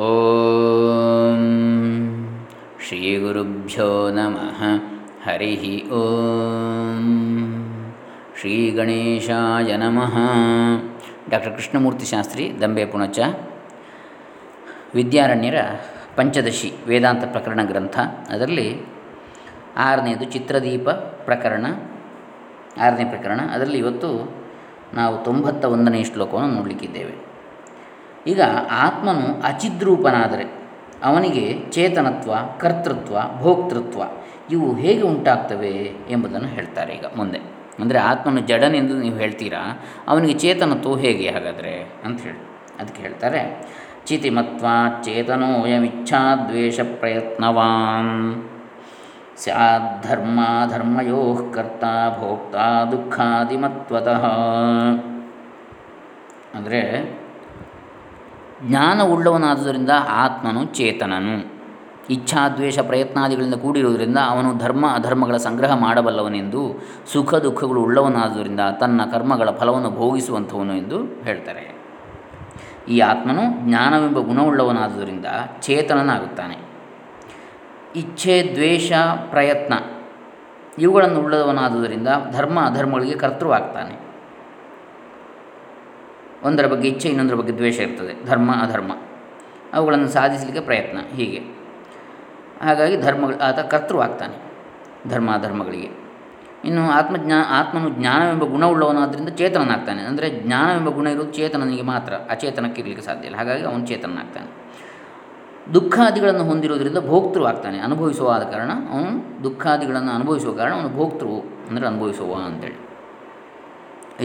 ಓಂ ಶ್ರೀ ಗುರುಭ್ಯೋ ನಮಃ ಹರಿ ಓಂ ಶ್ರೀ ಗಣೇಶಾಯ ನಮಃ ಡಾಕ್ಟರ್ ಕೃಷ್ಣಮೂರ್ತಿ ಶಾಸ್ತ್ರಿ ದಂಬೆ ಪುಣಚ ವಿದ್ಯಾರಣ್ಯರ ಪಂಚದಶಿ ವೇದಾಂತ ಪ್ರಕರಣ ಗ್ರಂಥ ಅದರಲ್ಲಿ ಆರನೇದು ಚಿತ್ರದೀಪ ಪ್ರಕರಣ। ಆರನೇ ಪ್ರಕರಣ, ಅದರಲ್ಲಿ ಇವತ್ತು ನಾವು ತೊಂಬತ್ತ ಒಂದನೇ ಶ್ಲೋಕವನ್ನು ನೋಡಲಿಕ್ಕಿದ್ದೇವೆ। ಈಗ ಆತ್ಮನು ಅಚಿದ್ರೂಪನಾದರೆ ಅವನಿಗೆ ಚೇತನತ್ವ, ಕರ್ತೃತ್ವ, ಭೋಕ್ತೃತ್ವ ಇವು ಹೇಗೆ ಉಂಟಾಗ್ತವೆ ಎಂಬುದನ್ನು ಹೇಳ್ತಾರೆ ಈಗ ಮುಂದೆ. ಅಂದರೆ ಆತ್ಮನು ಜಡನೆಂದು ನೀವು ಹೇಳ್ತೀರಾ? ಅವನಿಗೆ ಚೇತನತ್ವ ಹೇಗೆ ಹಾಗಾದರೆ ಅಂತ ಹೇಳಿ. ಅದಕ್ಕೆ ಹೇಳ್ತಾರೆ, ಚಿತಿಮತ್ವ ಚೇತನೋಯಮಿಚ್ಛಾದ್ವೇಷ ಪ್ರಯತ್ನವಾನ್. ಸ್ಯಾಧರ್ಮ ಧರ್ಮಯೋ ಕರ್ತ ಭೋಕ್ತ ದುಃಖಾದಿಮತ್ವತಃ. ಅಂದರೆ ಜ್ಞಾನವುಳ್ಳವನಾದುದರಿಂದ ಆತ್ಮನು ಚೇತನನು. ಇಚ್ಛಾದ್ವೇಷ ಪ್ರಯತ್ನಾದಿಗಳಿಂದ ಕೂಡಿರುವುದರಿಂದ ಅವನು ಧರ್ಮ, ಅಧರ್ಮಗಳ ಸಂಗ್ರಹ ಮಾಡಬಲ್ಲವನೆಂದು, ಸುಖ, ದುಃಖಗಳು ಉಳ್ಳವನಾದುದರಿಂದ ತನ್ನ ಕರ್ಮಗಳ ಫಲವನ್ನು ಭೋಗಿಸುವಂಥವನು ಎಂದು ಹೇಳ್ತಾರೆ. ಈ ಆತ್ಮನು ಜ್ಞಾನವೆಂಬ ಗುಣವುಳ್ಳವನಾದುದರಿಂದ ಚೇತನನಾಗುತ್ತಾನೆ. ಇಚ್ಛೆ, ದ್ವೇಷ, ಪ್ರಯತ್ನ ಇವುಗಳನ್ನು ಉಳ್ಳವನಾದುದರಿಂದ ಧರ್ಮ, ಅಧರ್ಮಗಳಿಗೆ ಕರ್ತೃವಾಗ್ತಾನೆ. ಒಂದರ ಬಗ್ಗೆ ಇಚ್ಛೆ, ಇನ್ನೊಂದರ ಬಗ್ಗೆ ದ್ವೇಷ ಇರ್ತದೆ. ಧರ್ಮ, ಅಧರ್ಮ. ಅವುಗಳನ್ನು ಸಾಧಿಸಲಿಕ್ಕೆ ಪ್ರಯತ್ನ. ಹೀಗೆ. ಹಾಗಾಗಿ ಧರ್ಮಗಳು, ಆತ ಕರ್ತೃವಾಗ್ತಾನೆ ಧರ್ಮ, ಅಧರ್ಮಗಳಿಗೆ. ಇನ್ನು ಆತ್ಮಜ್ಞಾ, ಆತ್ಮನು ಜ್ಞಾನವೆಂಬ ಗುಣವುಳ್ಳವನಾದ್ದರಿಂದ ಚೇತನನಾಗ್ತಾನೆ. ಅಂದರೆ ಜ್ಞಾನವೆಂಬ ಗುಣ ಇರುವುದು ಚೇತನನಿಗೆ ಮಾತ್ರ. ಅಚೇತನಕ್ಕೆ ಇರಲಿಕ್ಕೆ ಸಾಧ್ಯ ಇಲ್ಲ. ಹಾಗಾಗಿ ಅವನು ಚೇತನನಾಗ್ತಾನೆ. ದುಃಖಾದಿಗಳನ್ನು ಹೊಂದಿರುವುದರಿಂದ ಭೋಕ್ತೃವಾಗ್ತಾನೆ ಅನುಭವಿಸುವ ಆದ ಕಾರಣ ಅವನು ದುಃಖಾದಿಗಳನ್ನು ಅನುಭವಿಸುವ ಕಾರಣ ಅವನು ಭೋಕ್ತೃ, ಅಂದರೆ ಅನುಭವಿಸುವ ಅಂತೇಳಿ.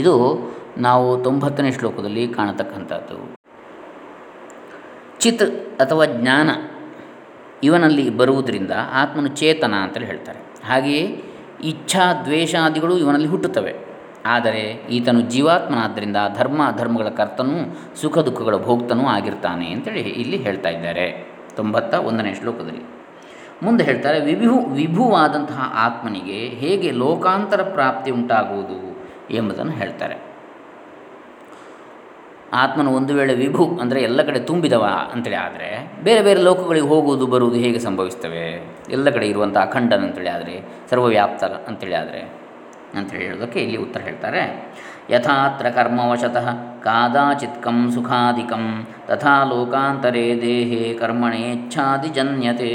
ಇದು ನಾವು ತೊಂಬತ್ತನೇ ಶ್ಲೋಕದಲ್ಲಿ ಕಾಣತಕ್ಕಂಥದ್ದು. ಚಿತ್ ಅಥವಾ ಜ್ಞಾನ ಇವನಲ್ಲಿ ಬರುವುದರಿಂದ ಆತ್ಮನು ಚೇತನ ಅಂತೇಳಿ ಹೇಳ್ತಾರೆ. ಹಾಗೆಯೇ ಇಚ್ಛಾ ದ್ವೇಷಾದಿಗಳು ಇವನಲ್ಲಿ ಹುಟ್ಟುತ್ತವೆ. ಆದರೆ ಈತನು ಜೀವಾತ್ಮನಾದ್ದರಿಂದ ಧರ್ಮ ಧರ್ಮಗಳ ಕರ್ತನೂ ಸುಖ ದುಃಖಗಳ ಭೋಕ್ತನೂ ಆಗಿರ್ತಾನೆ ಅಂತೇಳಿ ಇಲ್ಲಿ ಹೇಳ್ತಾ ಇದ್ದಾರೆ. ತೊಂಬತ್ತ ಒಂದನೇ ಶ್ಲೋಕದಲ್ಲಿ. ಮುಂದೆ ಹೇಳ್ತಾರೆ, ವಿಭು ವಿಭುವಾದಂತಹ ಆತ್ಮನಿಗೆ ಹೇಗೆ ಲೋಕಾಂತರ ಪ್ರಾಪ್ತಿ ಉಂಟಾಗುವುದು ಎಂಬುದನ್ನು ಹೇಳ್ತಾರೆ. ಆತ್ಮನು ಒಂದು ವೇಳೆ ವಿಭು ಅಂದರೆ ಎಲ್ಲ ಕಡೆ ತುಂಬಿದವ ಅಂತೇಳಿ ಆದರೆ ಬೇರೆ ಬೇರೆ ಲೋಕಗಳಿಗೆ ಹೋಗುವುದು ಬರುವುದು ಹೇಗೆ ಸಂಭವಿಸ್ತವೆ? ಎಲ್ಲ ಕಡೆ ಇರುವಂಥ ಅಖಂಡನ ಅಂತೇಳಿ ಆದರೆ ಸರ್ವವ್ಯಾಪ್ತ ಅಂತೇಳಿ ಆದರೆ ಅಂತೇಳಿ ಹೇಳೋದಕ್ಕೆ ಇಲ್ಲಿ ಉತ್ತರ ಹೇಳ್ತಾರೆ. ಯಥಾತ್ರ ಕರ್ಮವಶತಃ ಕಾದಾಚಿತ್ಕಂ ಸುಖಾಧಿಕಂ, ತಥಾ ಲೋಕಾಂತರೇ ದೇಹೇ ಕರ್ಮಣೇಚ್ಛಾದಿಜನ್ಯತೆ.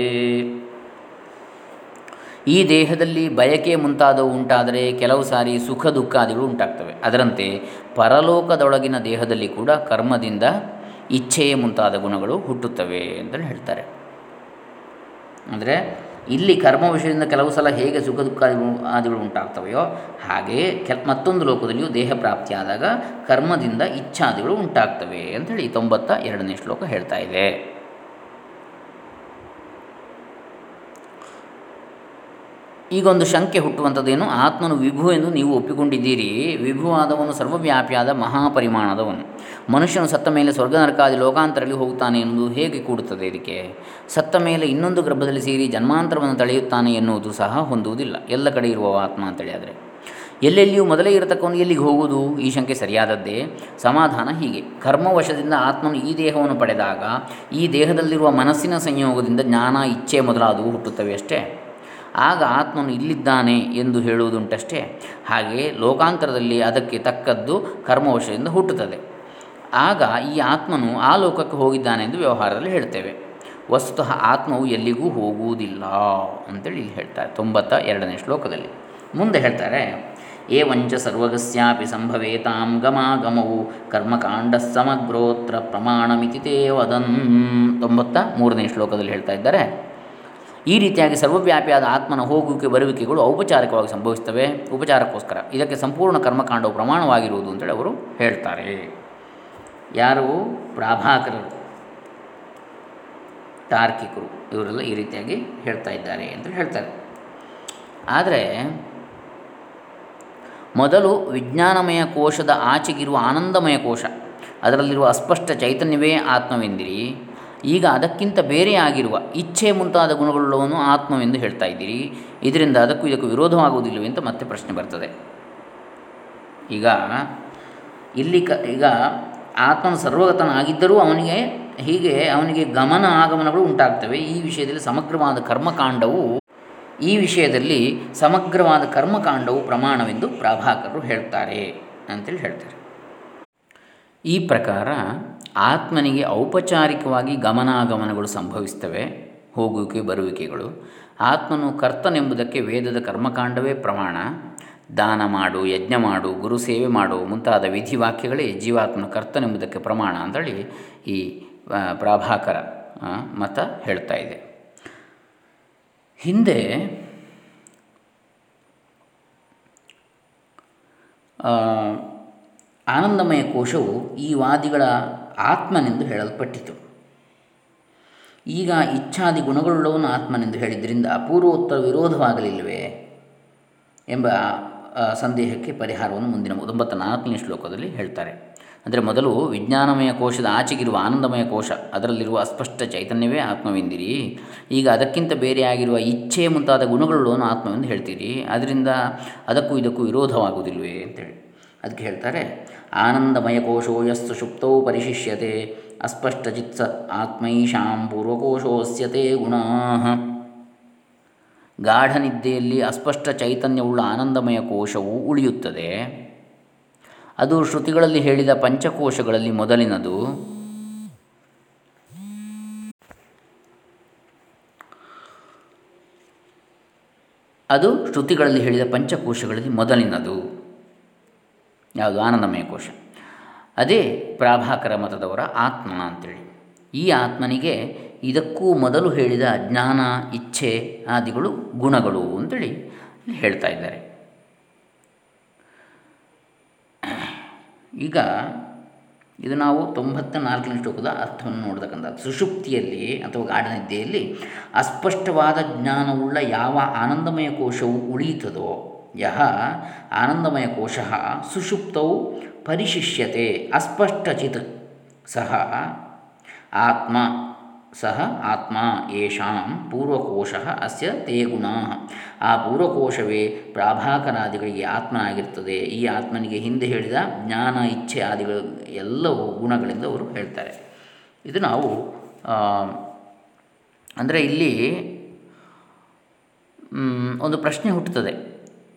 ಈ ದೇಹದಲ್ಲಿ ಬಯಕೆ ಮುಂತಾದವು ಉಂಟಾದರೆ ಕೆಲವು ಸಾರಿ ಸುಖ ದುಃಖಾದಿಗಳು ಉಂಟಾಗ್ತವೆ. ಅದರಂತೆ ಪರಲೋಕದೊಳಗಿನ ದೇಹದಲ್ಲಿ ಕೂಡ ಕರ್ಮದಿಂದ ಇಚ್ಛೆಯೇ ಮುಂತಾದ ಗುಣಗಳು ಹುಟ್ಟುತ್ತವೆ ಅಂತೇಳಿ ಹೇಳ್ತಾರೆ. ಅಂದರೆ ಇಲ್ಲಿ ಕರ್ಮ ವಿಷಯದಿಂದ ಕೆಲವು ಸಲ ಹೇಗೆ ಸುಖ ದುಃಖ ಆದಿಗಳು ಉಂಟಾಗ್ತವೆಯೋ ಹಾಗೆಯೇ ಕೆಲ ಮತ್ತೊಂದು ಲೋಕದಲ್ಲಿಯೂ ದೇಹ ಪ್ರಾಪ್ತಿಯಾದಾಗ ಕರ್ಮದಿಂದ ಇಚ್ಛಾದಿಗಳು ಉಂಟಾಗ್ತವೆ ಅಂಥೇಳಿ ತೊಂಬತ್ತ ಎರಡನೇ ಶ್ಲೋಕ ಹೇಳ್ತಾ ಇದೆ. ಈಗೊಂದು ಶಂಕೆ ಹುಟ್ಟುವಂಥದ್ದೇನು? ಆತ್ಮನು ವಿಭು ಎಂದು ನೀವು ಒಪ್ಪಿಕೊಂಡಿದ್ದೀರಿ. ವಿಭುವಾದವನು ಸರ್ವವ್ಯಾಪಿಯಾದ ಮಹಾಪರಿಮಾಣದವನು. ಮನುಷ್ಯನು ಸತ್ತ ಮೇಲೆ ಸ್ವರ್ಗ ನರಕಾದಿ ಲೋಕಾಂತರಲ್ಲಿ ಹೋಗುತ್ತಾನೆ ಎನ್ನುವುದು ಹೇಗೆ ಕೂಡುತ್ತದೆ ಇದಕ್ಕೆ? ಸತ್ತ ಮೇಲೆ ಇನ್ನೊಂದು ಗರ್ಭದಲ್ಲಿ ಸೇರಿ ಜನ್ಮಾಂತರವನ್ನು ತಳೆಯುತ್ತಾನೆ ಎನ್ನುವುದು ಸಹ ಹೊಂದುವುದಿಲ್ಲ. ಎಲ್ಲ ಕಡೆ ಇರುವ ಆತ್ಮ ಅಂತೇಳಿ ಆದರೆ. ಎಲ್ಲೆಲ್ಲಿಯೂ ಮೊದಲೇ ಇರತಕ್ಕವನು ಎಲ್ಲಿಗೆ ಹೋಗುವುದು? ಈ ಶಂಕೆ ಸರಿಯಾದದ್ದೇ? ಸಮಾಧಾನ ಹೀಗೆ. ಕರ್ಮವಶದಿಂದ ಆತ್ಮನು ಈ ದೇಹವನ್ನು ಪಡೆದಾಗ ಈ ದೇಹದಲ್ಲಿರುವ ಮನಸ್ಸಿನ ಸಂಯೋಗದಿಂದ ಜ್ಞಾನ, ಇಚ್ಛೆ ಮೊದಲಾದವು ಹುಟ್ಟುತ್ತವೆ ಅಷ್ಟೇ. ಆಗ ಆತ್ಮನು ಇಲ್ಲಿದ್ದಾನೆ ಎಂದು ಹೇಳುವುದುಂಟಷ್ಟೇ. ಹಾಗೆ ಲೋಕಾಂತರದಲ್ಲಿ ಅದಕ್ಕೆ ತಕ್ಕದ್ದು ಕರ್ಮವಶದಿಂದ ಹುಟ್ಟುತ್ತದೆ. ಆಗ ಈ ಆತ್ಮನು ಆ ಲೋಕಕ್ಕೆ ಹೋಗಿದ್ದಾನೆ ಎಂದು ವ್ಯವಹಾರದಲ್ಲಿ ಹೇಳ್ತೇವೆ. ವಸ್ತುತಃ ಆತ್ಮವು ಎಲ್ಲಿಗೂ ಹೋಗುವುದಿಲ್ಲ ಅಂತೇಳಿ ಇಲ್ಲಿ ಹೇಳ್ತಾರೆ, ತೊಂಬತ್ತ ಎರಡನೇ ಶ್ಲೋಕದಲ್ಲಿ. ಮುಂದೆ ಹೇಳ್ತಾರೆ, ಏವಂಚ ಸರ್ವಗಸ್ಯಾಪಿ ಸಂಭವೇತಾಂ ಗಮಾಗಮವು ಕರ್ಮಕಾಂಡ ಸಮಗ್ರೋತ್ರ ಪ್ರಮಾಣಮಿತಿ ತೇ ವದನ್. ತೊಂಬತ್ತ ಮೂರನೇ ಶ್ಲೋಕದಲ್ಲಿ ಹೇಳ್ತಾ ಇದ್ದಾರೆ ಈ ರೀತಿಯಾಗಿ ಸರ್ವವ್ಯಾಪಿಯಾದ ಆತ್ಮನ ಹೋಗುವಿಕೆ, ಬರುವಿಕೆಗಳು ಔಪಚಾರಿಕವಾಗಿ ಸಂಭವಿಸ್ತವೆ ಉಪಚಾರಕ್ಕೋಸ್ಕರ. ಇದಕ್ಕೆ ಸಂಪೂರ್ಣ ಕರ್ಮಕಾಂಡವು ಪ್ರಮಾಣವಾಗಿರುವುದು ಅಂತೇಳಿ ಅವರು ಹೇಳ್ತಾರೆ. ಯಾರು? ಪ್ರಾಭಾಕರರು. ತಾರ್ಕಿಕರು. ಇವರೆಲ್ಲ ಈ ರೀತಿಯಾಗಿ ಹೇಳ್ತಾ ಇದ್ದಾರೆ ಅಂತ ಹೇಳ್ತಾರೆ. ಆದರೆ ಮೊದಲು ವಿಜ್ಞಾನಮಯ ಕೋಶದ ಆಚೆಗಿರುವ ಆನಂದಮಯ ಕೋಶ, ಅದರಲ್ಲಿರುವ ಅಸ್ಪಷ್ಟ ಚೈತನ್ಯವೇ ಆತ್ಮವೆಂದಿರಿ. ಈಗ ಅದಕ್ಕಿಂತ ಬೇರೆಯಾಗಿರುವ ಇಚ್ಛೆ ಮುಂತಾದ ಗುಣಗಳುಳ್ಳವನು ಆತ್ಮವೆಂದು ಹೇಳ್ತಾ ಇದ್ದೀರಿ. ಇದರಿಂದ ಅದಕ್ಕೂ ಇದಕ್ಕೂ ವಿರೋಧವಾಗುವುದಿಲ್ಲವೇ ಅಂತ ಮತ್ತೆ ಪ್ರಶ್ನೆ ಬರ್ತದೆ. ಈಗ ಇಲ್ಲಿ ಕ, ಈಗ ಆತ್ಮನ ಸರ್ವಗತನಾಗಿದ್ದರೂ ಅವನಿಗೆ ಹೀಗೆ ಅವನಿಗೆ ಗಮನ ಆಗಮನಗಳು ಉಂಟಾಗ್ತವೆ. ಈ ವಿಷಯದಲ್ಲಿ ಸಮಗ್ರವಾದ ಕರ್ಮಕಾಂಡವು, ಈ ವಿಷಯದಲ್ಲಿ ಸಮಗ್ರವಾದ ಕರ್ಮಕಾಂಡವು ಪ್ರಮಾಣವೆಂದು ಪ್ರಭಾಕರರು ಹೇಳ್ತಾರೆ ಅಂತೇಳಿ ಹೇಳ್ತಾರೆ. ಈ ಪ್ರಕಾರ ಆತ್ಮನಿಗೆ ಔಪಚಾರಿಕವಾಗಿ ಗಮನಾಗಮನಗಳು ಸಂಭವಿಸ್ತವೆ, ಹೋಗುವಿಕೆ, ಬರುವಿಕೆಗಳು. ಆತ್ಮನು ಕರ್ತನೆಂಬುದಕ್ಕೆ ವೇದದ ಕರ್ಮಕಾಂಡವೇ ಪ್ರಮಾಣ. ದಾನ ಮಾಡು, ಯಜ್ಞ ಮಾಡು, ಗುರು ಸೇವೆ ಮಾಡು ಮುಂತಾದ ವಿಧಿವಾಕ್ಯಗಳೇ ಜೀವಾತ್ಮನ ಕರ್ತನೆಂಬುದಕ್ಕೆ ಪ್ರಮಾಣ ಅಂತೇಳಿ ಈ ಪ್ರಾಭಾಕರ ಮತ ಹೇಳ್ತಾ ಇದೆ. ಹಿಂದೆ ಆನಂದಮಯ ಕೋಶವು ಈ ವಾದಿಗಳ ಆತ್ಮನೆಂದು ಹೇಳಲ್ಪಟ್ಟಿತು. ಈಗ ಇಚ್ಛಾದಿ ಗುಣಗಳುಳ್ಳವನು ಆತ್ಮನೆಂದು ಹೇಳಿದ್ದರಿಂದ ಅಪೂರ್ವೋತ್ತರ ವಿರೋಧವಾಗಲಿಲ್ಲವೇ ಎಂಬ ಸಂದೇಹಕ್ಕೆ ಪರಿಹಾರವನ್ನು ಮುಂದಿನ ಒಂಬತ್ತ ನಾಲ್ಕನೇ ಶ್ಲೋಕದಲ್ಲಿ ಹೇಳ್ತಾರೆ. ಅಂದರೆ ಮೊದಲು ವಿಜ್ಞಾನಮಯ ಕೋಶದ ಆಚೆಗಿರುವ ಆನಂದಮಯ ಕೋಶ, ಅದರಲ್ಲಿರುವ ಅಸ್ಪಷ್ಟ ಚೈತನ್ಯವೇ ಆತ್ಮವೆಂದಿರಿ. ಈಗ ಅದಕ್ಕಿಂತ ಬೇರೆಯಾಗಿರುವ ಇಚ್ಛೆ ಮುಂತಾದ ಗುಣಗಳುಳ್ಳವನು ಆತ್ಮವೆಂದು ಹೇಳ್ತೀರಿ. ಅದರಿಂದ ಅದಕ್ಕೂ ಇದಕ್ಕೂ ವಿರೋಧವಾಗುವುದಿಲ್ವೇ ಅಂತೇಳಿ. ಅದಕ್ಕೆ ಹೇಳ್ತಾರೆ ಆನಂದಮಯ ಕೋಶೋ ಯಸ್ಸು ಸುಪ್ತೌ ಪರಿಶಿಷ್ಯತೆ ಅಸ್ಪಷ್ಟಚಿತ್ಸ ಆತ್ಮೈಷಾಂ ಪೂರ್ವಕೋಶೋಸ್ಯತೆ ಗುಣಾಃ ಗಾಢನಿದ್ದೆಯಲ್ಲಿ ಅಸ್ಪಷ್ಟ ಚೈತನ್ಯವುಳ್ಳ ಆನಂದಮಯ ಕೋಶವು ಉಳಿಯುತ್ತದೆ. ಅದು ಶ್ರುತಿಗಳಲ್ಲಿ ಹೇಳಿದ ಪಂಚಕೋಶಗಳಲ್ಲಿ ಮೊದಲಿನದು. ಅದು ಶ್ರುತಿಗಳಲ್ಲಿ ಹೇಳಿದ ಪಂಚಕೋಶಗಳಲ್ಲಿ ಮೊದಲಿನದು. ಯಾವುದು? ಆನಂದಮಯ ಕೋಶ. ಅದೇ ಪ್ರಾಭಾಕರ ಮತದವರ ಆತ್ಮ ಅಂತೇಳಿ. ಈ ಆತ್ಮನಿಗೆ ಇದಕ್ಕೂ ಮೊದಲು ಹೇಳಿದ ಜ್ಞಾನ, ಇಚ್ಛೆ ಆದಿಗಳು ಗುಣಗಳು ಅಂತೇಳಿ ಹೇಳ್ತಾ ಇದ್ದಾರೆ. ಈಗ ಇದು ನಾವು ತೊಂಬತ್ತ ನಾಲ್ಕನೇ ಶ್ಲೋಕದ ಅರ್ಥವನ್ನು ನೋಡ್ತಕ್ಕಂಥ ಸುಷುಪ್ತಿಯಲ್ಲಿ ಅಥವಾ ಗಾಢನಿದ್ದೆಯಲ್ಲಿ ಅಸ್ಪಷ್ಟವಾದ ಜ್ಞಾನವುಳ್ಳ ಯಾವ ಆನಂದಮಯ ಕೋಶವು ಉಳಿಯುತ್ತದೋ ಯಹ ಆನಂದಮಯ ಕೋಶ ಸುಷುಪ್ತೌ ಪರಿಶಿಷ್ಯತೆ ಅಸ್ಪಷ್ಟಚಿತ್ ಸಹ ಆತ್ಮ ಸಹ ಆತ್ಮ ಯಶಾಂ ಪೂರ್ವಕೋಶ ಅಸ್ಯ ತೇ ಗುಣ. ಆ ಪೂರ್ವಕೋಶವೇ ಪ್ರಾಭಾಕರಾದಿಗಳಿಗೆ ಆತ್ಮನಾಗಿರ್ತದೆ ಈ ಆತ್ಮನಿಗೆ ಹಿಂದೆ ಹೇಳಿದ ಜ್ಞಾನ, ಇಚ್ಛೆ ಆದಿಗಳು ಎಲ್ಲವೂ ಗುಣಗಳಿಂದ ಅವರು ಹೇಳ್ತಾರೆ. ಇದು ನಾವು ಅಂದರೆ ಇಲ್ಲಿ ಒಂದು ಪ್ರಶ್ನೆ ಹುಟ್ಟುತ್ತದೆ.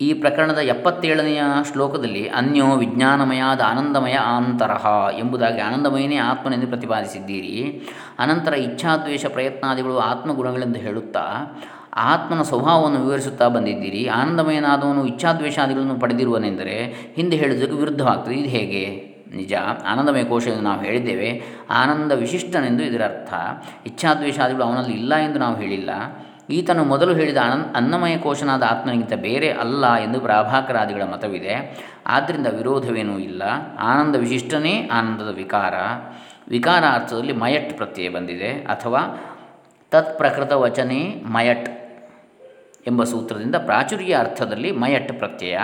ಈ ಪ್ರಕರಣದ ಎಪ್ಪತ್ತೇಳನೆಯ ಶ್ಲೋಕದಲ್ಲಿ ಅನ್ಯೋ ವಿಜ್ಞಾನಮಯಾದ ಆನಂದಮಯ ಆಂತರಹ ಎಂಬುದಾಗಿ ಆನಂದಮಯನೇ ಆತ್ಮನೆಂದು ಪ್ರತಿಪಾದಿಸಿದ್ದೀರಿ. ಅನಂತರ ಇಚ್ಛಾದ್ವೇಷ ಪ್ರಯತ್ನಾದಿಗಳು ಆತ್ಮಗುಣಗಳೆಂದು ಹೇಳುತ್ತಾ, ಆತ್ಮನ ಸ್ವಭಾವವನ್ನು ವಿವರಿಸುತ್ತಾ ಬಂದಿದ್ದೀರಿ. ಆನಂದಮಯನಾದವನು ಇಚ್ಛಾದ್ವೇಷಾದಿಗಳನ್ನು ಪಡೆದಿರುವನೆಂದರೆ ಹಿಂದೆ ಹೇಳಿದ್ದಕ್ಕೆ ವಿರುದ್ಧವಾಗ್ತದೆ. ಇದು ಹೇಗೆ? ನಿಜ, ಆನಂದಮಯ ಕೋಶ ಎಂದು ನಾವು ಹೇಳಿದ್ದೇವೆ. ಆನಂದ ವಿಶಿಷ್ಟನೆಂದು ಇದರ ಅರ್ಥ ಇಚ್ಛಾದ್ವೇಷಾದಿಗಳು ಅವನಲ್ಲಿ ಇಲ್ಲ ಎಂದು ನಾವು ಹೇಳಿಲ್ಲ. ಈತನು ಮೊದಲು ಹೇಳಿದ ಅನನ್ ಅನ್ನಮಯ ಕೋಶನಾದ ಆತ್ಮನಿಗಿಂತ ಬೇರೆ ಅಲ್ಲ ಎಂದು ಪ್ರಾಭಾಕರಾದಿಗಳ ಮತವಿದೆ. ಆದ್ದರಿಂದ ವಿರೋಧವೇನೂ ಇಲ್ಲ. ಆನಂದ ವಿಶಿಷ್ಟನೇ ಆನಂದದ ವಿಕಾರ. ವಿಕಾರ ಅರ್ಥದಲ್ಲಿ ಮಯಟ್ ಪ್ರತ್ಯಯ ಬಂದಿದೆ. ಅಥವಾ ತತ್ ಪ್ರಕೃತ ವಚನೆ ಮಯಟ್ ಎಂಬ ಸೂತ್ರದಿಂದ ಪ್ರಾಚುರ್ಯ ಅರ್ಥದಲ್ಲಿ ಮಯಟ್ ಪ್ರತ್ಯಯ.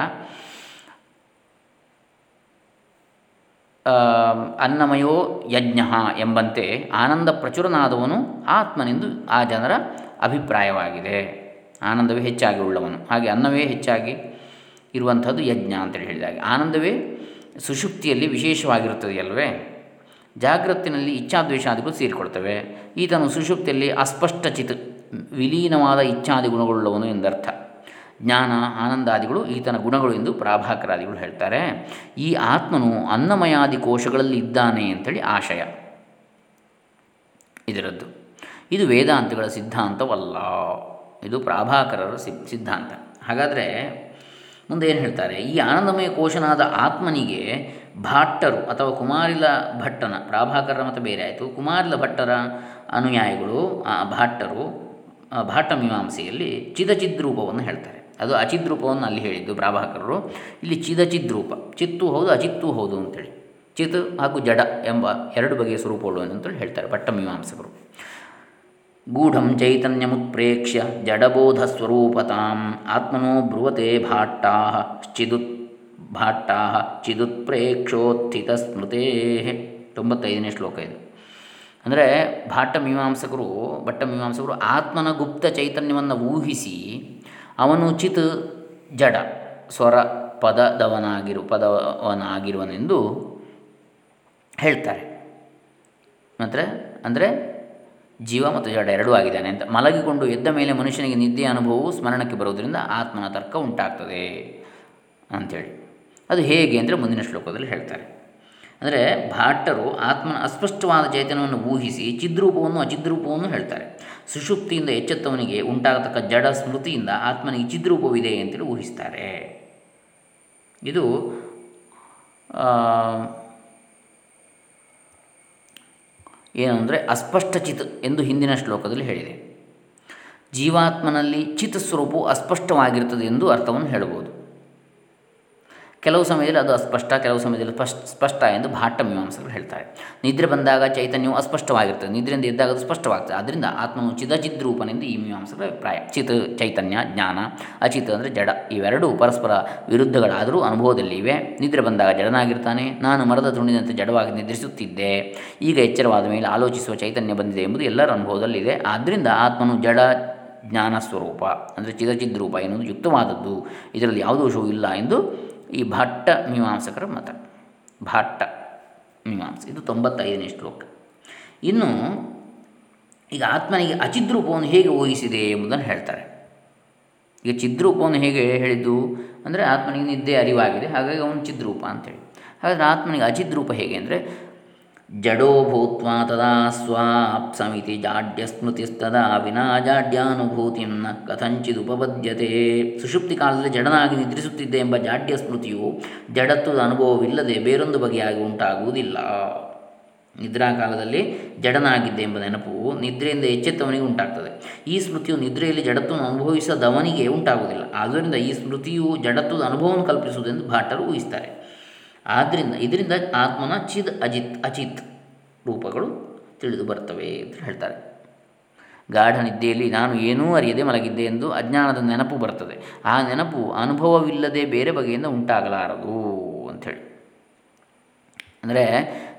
ಅನ್ನಮಯೋ ಯಜ್ಞ ಎಂಬಂತೆ ಆನಂದ ಪ್ರಚುರನಾದವನು ಆತ್ಮನೆಂದು ಆ ಜನರ ಅಭಿಪ್ರಾಯವಾಗಿದೆ. ಆನಂದವೇ ಹೆಚ್ಚಾಗಿ ಉಳ್ಳವನು. ಹಾಗೆ ಅನ್ನವೇ ಹೆಚ್ಚಾಗಿ ಇರುವಂಥದ್ದು ಯಜ್ಞ ಅಂತೇಳಿ ಹೇಳಿದಾಗ ಆನಂದವೇ ಸುಷುಪ್ತಿಯಲ್ಲಿ ವಿಶೇಷವಾಗಿರುತ್ತದೆ ಅಲ್ವೇ? ಜಾಗ್ರತಿನಲ್ಲಿ ಇಚ್ಛಾದ್ವೇಷಾದಿಗಳು ಸೇರಿಕೊಳ್ತವೆ. ಈತನು ಸುಷುಪ್ತಿಯಲ್ಲಿ ಅಸ್ಪಷ್ಟ ಚಿತ್ ವಿಲೀನವಾದ ಇಚ್ಛಾದಿ ಗುಣಗಳುಳ್ಳವನು ಎಂದರ್ಥ. ಜ್ಞಾನ, ಆನಂದಾದಿಗಳು ಈತನ ಗುಣಗಳು ಎಂದು ಪ್ರಾಭಾಕರಾದಿಗಳು ಹೇಳ್ತಾರೆ. ಈ ಆತ್ಮನು ಅನ್ನಮಯಾದಿ ಕೋಶಗಳಲ್ಲಿ ಇದ್ದಾನೆ ಅಂಥೇಳಿ ಆಶಯ. ಇದರದ್ದು. ಇದು ವೇದಾಂತಗಳ ಸಿದ್ಧಾಂತವಲ್ಲ. ಇದು ಪ್ರಾಭಾಕರರ ಸಿದ್ಧಾಂತ. ಹಾಗಾದರೆ ಮುಂದೆ ಏನು ಹೇಳ್ತಾರೆ? ಈ ಆನಂದಮಯ ಕೋಶನಾದ ಆತ್ಮನಿಗೆ ಭಾಟ್ಟರು ಅಥವಾ ಕುಮಾರಿಲ ಭಟ್ಟನ, ಪ್ರಾಭಾಕರರ ಮತ ಬೇರೆ ಆಯಿತು. ಕುಮಾರಿಲ ಭಟ್ಟರ ಅನುಯಾಯಿಗಳು ಭಾಟ್ಟರು ಭಾಟ್ಟ ಮೀಮಾಂಸೆಯಲ್ಲಿ ಚಿದಚಿದ್ರೂಪವನ್ನು ಹೇಳ್ತಾರೆ. ಅದು ಅಚಿದ್ರೂಪವನ್ನು ಅಲ್ಲಿ ಹೇಳಿದ್ದು ಪ್ರಾಭಾಕರರು. ಇಲ್ಲಿ ಚಿದಚಿದ್ರೂಪ ಚಿತ್ತು ಹೌದು, ಅಚಿತ್ತು ಹೌದು ಅಂತೇಳಿ. ಚಿತ್ ಹಾಗೂ ಜಡ ಎಂಬ ಎರಡು ಬಗೆಯ ಸ್ವರೂಪಗಳು ಅಂತೇಳಿ ಹೇಳ್ತಾರೆ ಪಟ್ಟಮೀಮಾಂಸಕರು ಗೂಢಂ ಚೈತನ್ಯ ಗೂಢಂ ಚೈತನ್ಯಮುತ್ಪ್ರೇಕ್ಷ್ಯ ಜಡಬೋಧಸ್ವರೂಪತಾಂ ಆತ್ಮನೋ ಬ್ರುವತೆ ಭಾಟ್ಟಾ ಚಿದುತ್ ಭಾಟ್ಟಾ ಚಿದುತ್ಪ್ರೇಕ್ಷೋತ್ಥಿತ ಸ್ಮೃತೇ. ತೊಂಬತ್ತೈದನೇ ಶ್ಲೋಕ ಇದು. ಅಂದರೆ ಭಾಟ್ಟ ಮೀಮಾಂಸಕರು ಭಟ್ಟ ಮೀಮಾಂಸಕರು ಆತ್ಮನ ಗುಪ್ತ ಚೈತನ್ಯವನ್ನು ಊಹಿಸಿ ಅವನು ಚಿತ್ ಜಡ, ಸ್ವರ ಪದದವನಾಗಿರು, ಪದವನಾಗಿರುವನೆಂದು ಹೇಳ್ತಾರೆ. ಮಾತ್ರ ಅಂದರೆ ಜೀವ ಮತ್ತು ಜಡ ಎರಡೂ ಆಗಿದ್ದಾನೆ ಅಂತ. ಮಲಗಿಕೊಂಡು ಎದ್ದ ಮೇಲೆ ಮನುಷ್ಯನಿಗೆ ನಿದ್ದೆಯ ಅನುಭವವು ಸ್ಮರಣಕ್ಕೆ ಬರುವುದರಿಂದ ಆತ್ಮನ ತರ್ಕ ಉಂಟಾಗ್ತದೆ ಅಂಥೇಳಿ ಅದು ಹೇಗೆ ಅಂದರೆ ಮುಂದಿನ ಶ್ಲೋಕದಲ್ಲಿ ಹೇಳ್ತಾರೆ. ಅಂದರೆ ಭಾಟ್ಟರು ಆತ್ಮನ ಅಸ್ಪಷ್ಟವಾದ ಚೈತನ್ಯವನ್ನು ಊಹಿಸಿ ಚಿದ್ರೂಪವನ್ನು ಅಚಿದ್ರೂಪವನ್ನು ಹೇಳ್ತಾರೆ. ಸುಷುಪ್ತಿಯಿಂದ ಎಚ್ಚೆತ್ತವನಿಗೆ ಉಂಟಾಗತಕ್ಕ ಜಡ ಸ್ಮೃತಿಯಿಂದ ಆತ್ಮನಿಗೆ ಚಿದ್ರೂಪವಿದೆ ಅಂತೇಳಿ ಊಹಿಸ್ತಾರೆ. ಇದು ಏನು ಅಂದರೆ ಅಸ್ಪಷ್ಟ ಚಿತ್ ಎಂದು ಹಿಂದಿನ ಶ್ಲೋಕದಲ್ಲಿ ಹೇಳಿದೆ. ಜೀವಾತ್ಮನಲ್ಲಿ ಚಿತ್ ಸ್ವರೂಪವು ಅಸ್ಪಷ್ಟವಾಗಿರ್ತದೆ ಎಂದು ಅರ್ಥವನ್ನು ಹೇಳಬಹುದು ಕೆಲವು ಸಮಯದಲ್ಲಿ ಅದು ಅಸ್ಪಷ್ಟ, ಕೆಲವು ಸಮಯದಲ್ಲಿ ಸ್ಪಷ್ಟ ಸ್ಪಷ್ಟ ಎಂದು ಭಾಟ್ಟ ಮೀಮಾಂಸಕರು ಹೇಳ್ತಾರೆ. ನಿದ್ರೆ ಬಂದಾಗ ಚೈತನ್ಯವು ಅಸ್ಪಷ್ಟವಾಗಿರ್ತದೆ. ನಿದ್ರೆಯಿಂದ ಎದ್ದಾಗ ಅದು ಸ್ಪಷ್ಟವಾಗ್ತದೆ. ಆದ್ದರಿಂದ ಆತ್ಮವು ಚಿದಚಿದ್ರೂಪನೆಂದು ಈ ಮೀಮಾಂಸಕರ ಅಭಿಪ್ರಾಯ. ಚಿತ್, ಚೈತನ್ಯ, ಜ್ಞಾನ, ಅಚಿತ್ ಅಂದರೆ ಜಡ. ಇವೆರಡೂ ಪರಸ್ಪರ ವಿರುದ್ಧಗಳಾದರೂ ಅನುಭವದಲ್ಲಿ ಇವೆ. ನಿದ್ರೆ ಬಂದಾಗ ಜಡನಾಗಿರ್ತಾನೆ. ನಾನು ಮರದ ತುಂಡಿನಂತೆ ಜಡವಾಗಿ ನಿದ್ರಿಸುತ್ತಿದ್ದೆ. ಈಗ ಎಚ್ಚರವಾದ ಮೇಲೆ ಆಲೋಚಿಸುವ ಚೈತನ್ಯ ಬಂದಿದೆ ಎಂಬುದು ಎಲ್ಲರ ಅನುಭವದಲ್ಲಿದೆ ಆದ್ದರಿಂದ ಆತ್ಮನು ಜಡ, ಜ್ಞಾನ ಸ್ವರೂಪ ಅಂದರೆ ಚಿದಚಿದ್ರೂಪ ಎನ್ನುವುದು ಯುಕ್ತವಾದದ್ದು. ಇದರಲ್ಲಿ ಯಾವ ದೋಷವೂ ಇಲ್ಲ ಎಂದು ಈ ಭಟ್ಟ ಮೀಮಾಂಸಕರ ಮತ. ಭಟ್ಟ ಮೀಮಾಂಸ. ಇದು ತೊಂಬತ್ತೈದನೇ ಶ್ಲೋಕ. ಇನ್ನು ಈಗ ಆತ್ಮನಿಗೆ ಅಚಿದ್ರೂಪವನ್ನು ಹೇಗೆ ಊಹಿಸಿದೆ ಎಂಬುದನ್ನು ಹೇಳ್ತಾರೆ. ಈಗ ಚಿದ್ರೂಪವನ್ನು ಹೇಗೆ ಹೇಳಿದ್ದು ಅಂದರೆ ಆತ್ಮನಿಗೆ ನಿದ್ದೆ ಅರಿವಾಗಿದೆ, ಹಾಗಾಗಿ ಅವನು ಚಿದ್ರೂಪ ಅಂತೇಳಿ. ಹಾಗಾದರೆ ಆತ್ಮನಿಗೆ ಅಚಿದ್ರೂಪ ಹೇಗೆ ಅಂದರೆ ಜಡೋ ಭೂತ್ವಾ ತದಾ ಸ್ವಾಪ್ಸಮಿತಿ ಜಾಡ್ಯಸ್ಮೃತಿಸ್ತದಾ ವಿನಾ ಜಾಡ್ಯಾನುಭೂತಿಂ ಕಥಂಚಿದ ಕಥಂಚಿದುಪಪದ್ಯತೆ ಸುಷುಪ್ತಿ ಕಾಲದಲ್ಲಿ ಜಡನಾಗಿ ನಿದ್ರಿಸುತ್ತಿದ್ದೆ ಎಂಬ ಜಾಡ್ಯ ಸ್ಮೃತಿಯು ಜಡತ್ವದ ಅನುಭವವಿಲ್ಲದೆ ಬೇರೊಂದು ಬಗೆಯಾಗಿ ಉಂಟಾಗುವುದಿಲ್ಲ. ನಿದ್ರಾ ಕಾಲದಲ್ಲಿ ಜಡನಾಗಿದ್ದೆ ಎಂಬ ನೆನಪು ನಿದ್ರೆಯಿಂದ ಎಚ್ಚೆತ್ತವನಿಗೆ ಉಂಟಾಗ್ತದೆ. ಈ ಸ್ಮೃತಿಯು ನಿದ್ರೆಯಲ್ಲಿ ಜಡತ್ವವನ್ನು ಅನುಭವಿಸದವನಿಗೆ ಉಂಟಾಗುವುದಿಲ್ಲ. ಆದ್ದರಿಂದ ಈ ಸ್ಮೃತಿಯು ಜಡತ್ವದ ಅನುಭವವನ್ನು ಕಲ್ಪಿಸುವುದೆಂದು ಭಾಟರು ಊಹಿಸ್ತಾರೆ. ಆದ್ದರಿಂದ ಇದರಿಂದ ಆತ್ಮನ ಚಿದ್ ಅಜಿತ್, ಅಚಿತ್ ರೂಪಗಳು ತಿಳಿದು ಬರ್ತವೆ ಅಂತ ಹೇಳ್ತಾರೆ. ಗಾಢ ನಿದ್ದೆಯಲ್ಲಿ ನಾನು ಏನೂ ಅರಿಯದೆ ಮಲಗಿದ್ದೆ ಎಂದು ಅಜ್ಞಾನದ ನೆನಪು ಬರ್ತದೆ. ಆ ನೆನಪು ಅನುಭವವಿಲ್ಲದೆ ಬೇರೆ ಬಗೆಯಿಂದ ಉಂಟಾಗಲಾರದು ಅಂಥೇಳಿ. ಅಂದರೆ